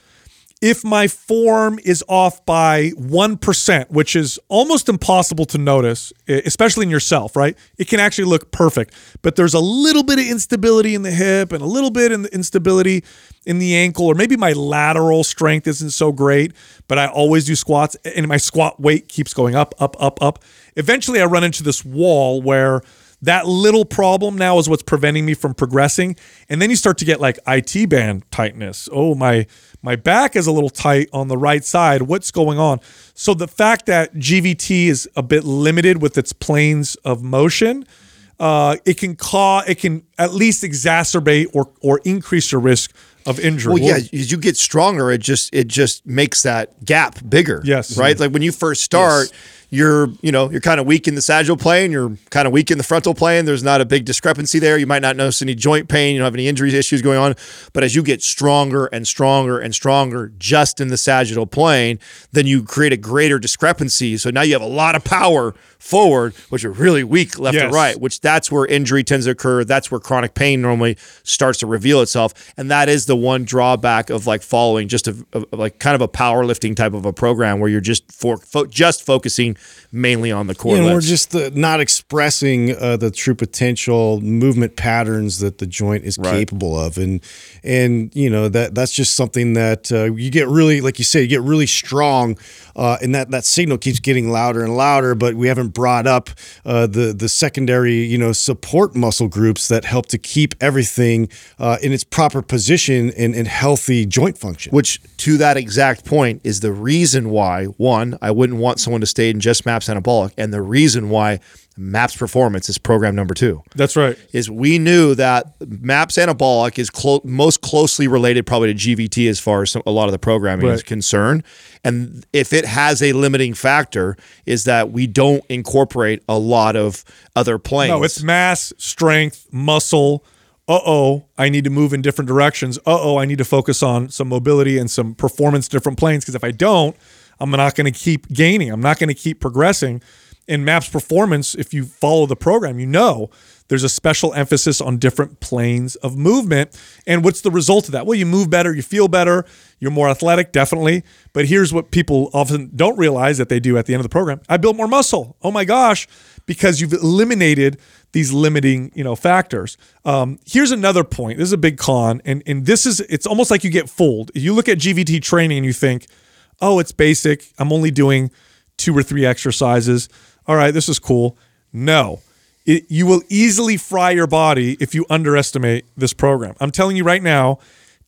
if my form is off by 1%, which is almost impossible to notice, especially in yourself, right? It can actually look perfect, but there's a little bit of instability in the hip and a little bit in the instability in the ankle, or maybe my lateral strength isn't so great, but I always do squats and my squat weight keeps going up, up, up, up. Eventually, I run into this wall where that little problem now is what's preventing me from progressing. And then you start to get like IT band tightness. Oh, my my back is a little tight on the right side. What's going on? So the fact that GVT is a bit limited with its planes of motion, uh, it can cause it can at least exacerbate or or increase your risk of injury. Well, yeah, as you get stronger, it just it just makes that gap bigger. Yes. right. Like when you first start, you're you know you're kind of weak in the sagittal plane, you're kind of weak in the frontal plane. There's not a big discrepancy there. You might not notice any joint pain. You don't have any injury issues going on. But as you get stronger and stronger and stronger just in the sagittal plane, then you create a greater discrepancy. So now you have a lot of power forward, which are really weak left Yes. and right. Which that's where injury tends to occur. That's where chronic pain normally starts to reveal itself, and that is the one drawback of like following just a, a- like kind of a powerlifting type of a program where you're just for fo- just focusing mainly on the core. and we're just uh, not expressing uh, the true potential movement patterns that the joint is capable of, and and you know that that's just something that uh, you get really, like you say, you get really strong, uh, and that that signal keeps getting louder and louder. But we haven't brought up uh, the the secondary, you know, support muscle groups that help to keep everything uh, in its proper position and, and healthy joint function. Which, to that exact point, is the reason why, one, I wouldn't want someone to stay in just MAPS anabolic, and the reason why MAPS performance is program number two. That's right. Is we knew that MAPS anabolic is clo- most closely related probably to GVT as far as some, a lot of the programming is concerned. And if it has a limiting factor, is that we don't incorporate a lot of other planes. No, it's mass, strength, muscle. Uh oh, I need to move in different directions. Uh oh, I need to focus on some mobility and some performance different planes. Because if I don't, I'm not going to keep gaining. I'm not going to keep progressing. In MAPS performance, if you follow the program, you know there's a special emphasis on different planes of movement. And what's the result of that? Well, you move better, you feel better, you're more athletic, definitely. But here's what people often don't realize that they do at the end of the program I built more muscle. Oh my gosh, because you've eliminated these limiting you know factors um, here's another point this is a big con and and this is it's almost like you get fooled you look at gvt training and you think oh it's basic i'm only doing two or three exercises all right this is cool no it, you will easily fry your body if you underestimate this program i'm telling you right now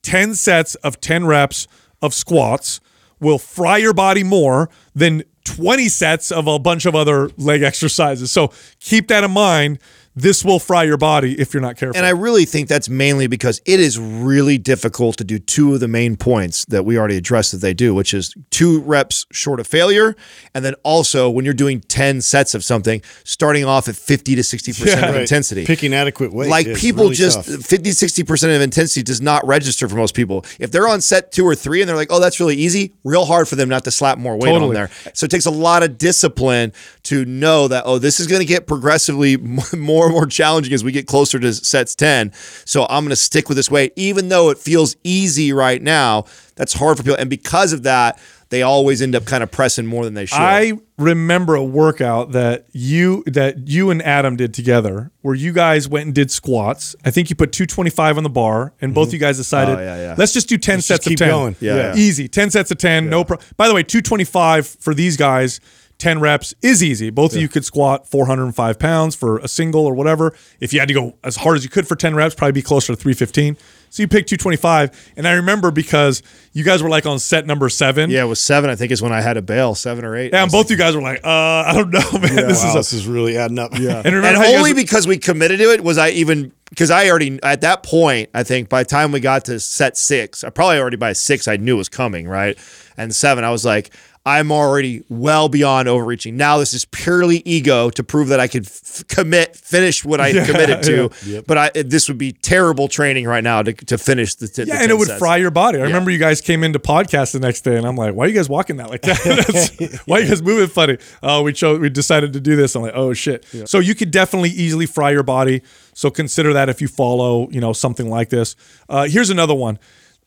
10 sets of 10 reps of squats will fry your body more than 20 sets of a bunch of other leg exercises. So keep that in mind. This will fry your body if you're not careful. And I really think that's mainly because it is really difficult to do two of the main points that we already addressed that they do, which is two reps short of failure. And then also when you're doing 10 sets of something, starting off at 50 to 60% Yeah. of Right. intensity. Picking adequate weight, like people really just tough. 50 60% of intensity does not register for most people if they're on set two or three and they're like oh that's really easy real hard for them not to slap more weight on there so it takes a lot of discipline to know that oh this is going to get progressively more and more challenging as we get closer to sets 10 so i'm going to stick with this weight even though it feels easy right now that's hard for people and because of that they always end up kind of pressing more than they should I remember a workout that you that you and Adam did together where you guys went and did squats. I think you put 225 on the bar and both mm-hmm. you guys decided Oh, yeah, yeah. let's just do 10 Let's sets of 10. going. Yeah, yeah. Easy. 10 sets of 10, no pro- By the way, 225 for these guys 10 reps is easy. Both of you could squat 405 pounds for a single or whatever. If you had to go as hard as you could for 10 reps, probably be closer to 315. So you picked 225. And I remember because you guys were like on set number seven. yeah it was seven i think is when i had to bail seven or eight Yeah, and was both you guys were like, uh, I don't know, man. this wow, is this is really adding up. Yeah. and remember and how guys only were- because we committed to it was I even because I already at that point, I think by the time we got to set six, I probably already by six I knew it was coming, right? And seven, I was like, I'm already well beyond overreaching. Now this is purely ego to prove that I could f- commit, finish what I Yeah, committed to. yeah. But I, this would be terrible training right now to, to finish the. t- the Yeah, 10 and it would sets. fry your body. I remember you guys came into podcast the next day, and I'm like, "Why are you guys walking that like that? That's- why are you guys moving funny?" Oh, we chose, we decided to do this. I'm like, "Oh shit!" So you could definitely easily fry your body. So consider that if you follow, you know, something like this. Uh, here's another one: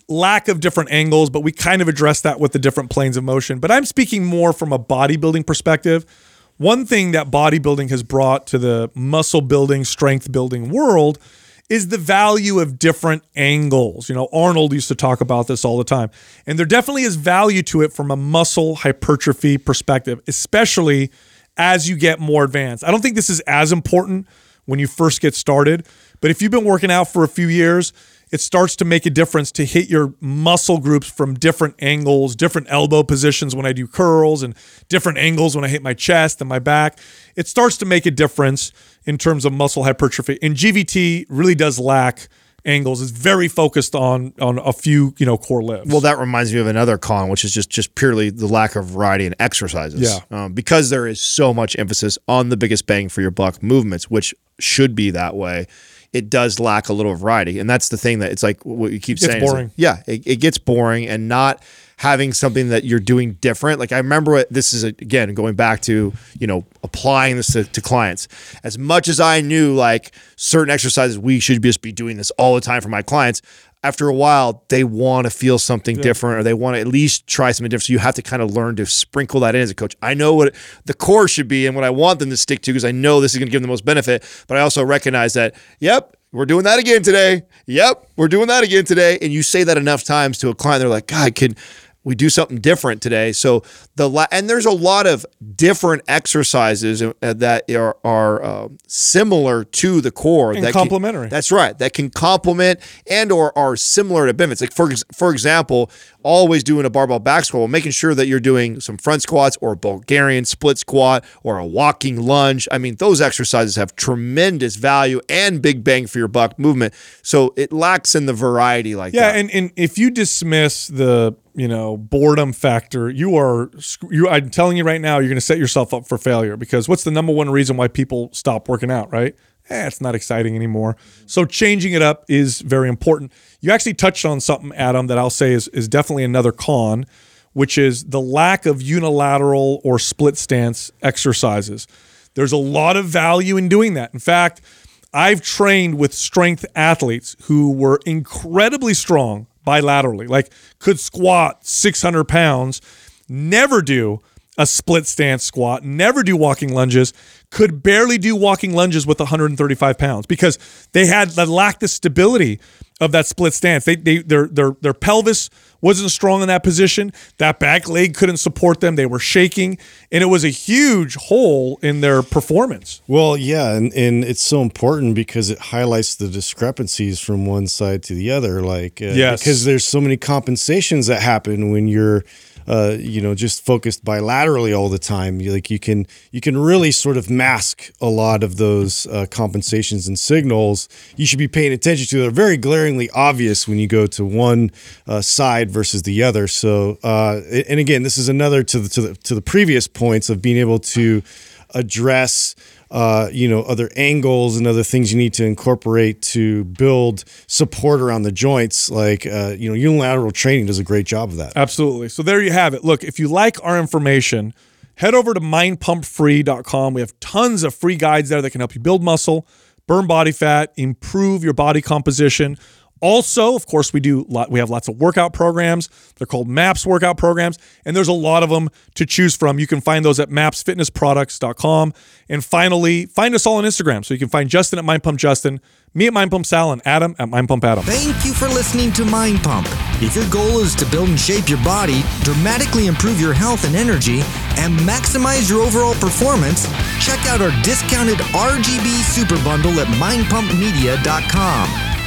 lack of different angles, but we kind of address that with the different planes of motion. But I'm speaking more from a bodybuilding perspective. One thing that bodybuilding has brought to the muscle building, strength building world is the value of different angles. You know, Arnold used to talk about this all the time. And there definitely is value to it from a muscle hypertrophy perspective, especially as you get more advanced. I don't think this is as important when you first get started, but if you've been working out for a few years, it starts to make a difference to hit your muscle groups from different angles, different elbow positions when I do curls, and different angles when I hit my chest and my back. It starts to make a difference in terms of muscle hypertrophy. And GVT really does lack angles. It's very focused on on a few, you know, core lifts. Well, that reminds me of another con, which is just just purely the lack of variety in exercises. Yeah. Um, because there is so much emphasis on the biggest bang for your buck movements, which should be that way. It does lack a little variety, and that's the thing that it's like what you keep saying. is boring. like, yeah, it, it gets boring, and not having something that you're doing different. Like I remember what this is again going back to you know applying this to, to clients. As much as I knew like certain exercises, we should just be doing this all the time for my clients. After a while, they want to feel something different, or they want to at least try something different. So you have to kind of learn to sprinkle that in as a coach. I know what the core should be and what I want them to stick to because I know this is going to give them the most benefit. But I also recognize that, yep, we're doing that again today. Yep, we're doing that again today. And you say that enough times to a client, they're like, God, can we do something different today? So the la- and there's a lot of different exercises uh, that are are uh, similar to the core And that can- complementary. that's right. That can complement and or are similar to benefits. Like for for example, always doing a barbell back squat, making sure that you're doing some front squats or a Bulgarian split squat or a walking lunge. I mean, those exercises have tremendous value and big bang for your buck movement. So it lacks in the variety like Yeah, that. and, and if you dismiss the you know boredom factor, you are you. I'm telling you right now, you're going to set yourself up for failure because what's the number one reason why people stop working out? Right? Eh, it's not exciting anymore. So changing it up is very important. You actually touched on something, Adam, that I'll say is is definitely another con, which is the lack of unilateral or split stance exercises. There's a lot of value in doing that. In fact, I've trained with strength athletes who were incredibly strong bilaterally, like could squat 600 pounds, never do a split stance squat, never do walking lunges, could barely do walking lunges with 135 pounds because they had they lacked the stability of that split stance. They, they their their their pelvis wasn't strong in that position. That back leg couldn't support them. They were shaking, and it was a huge hole in their performance. Well, yeah, and, and it's so important because it highlights the discrepancies from one side to the other. Like, uh, Yes. because there's so many compensations that happen when you're, uh, you know, just focused bilaterally all the time. Like, you can you can really sort of mask a lot of those uh, compensations and signals. You should be paying attention to. They're very glaringly obvious when you go to one uh, side versus the other. So, uh, and again, this is another to the to the to the previous points of being able to address uh, you know other angles and other things you need to incorporate to build support around the joints like uh, you know unilateral training does a great job of that Absolutely. So there you have it. Look, if you like our information, head over to mindpumpfree.com. We have tons of free guides there that can help you build muscle, burn body fat, improve your body composition. Also, of course, we do lot, we have lots of workout programs. They're called MAPS workout programs, and there's a lot of them to choose from. You can find those at mapsfitnessproducts.com. And finally, find us all on Instagram. So you can find Justin at Mind Pump Justin, me at Mind Pump Sal, and Adam at Mind Pump Adam. Thank you for listening to Mind Pump. If your goal is to build and shape your body, dramatically improve your health and energy, and maximize your overall performance, check out our discounted RGB Super Bundle at mindpumpmedia.com.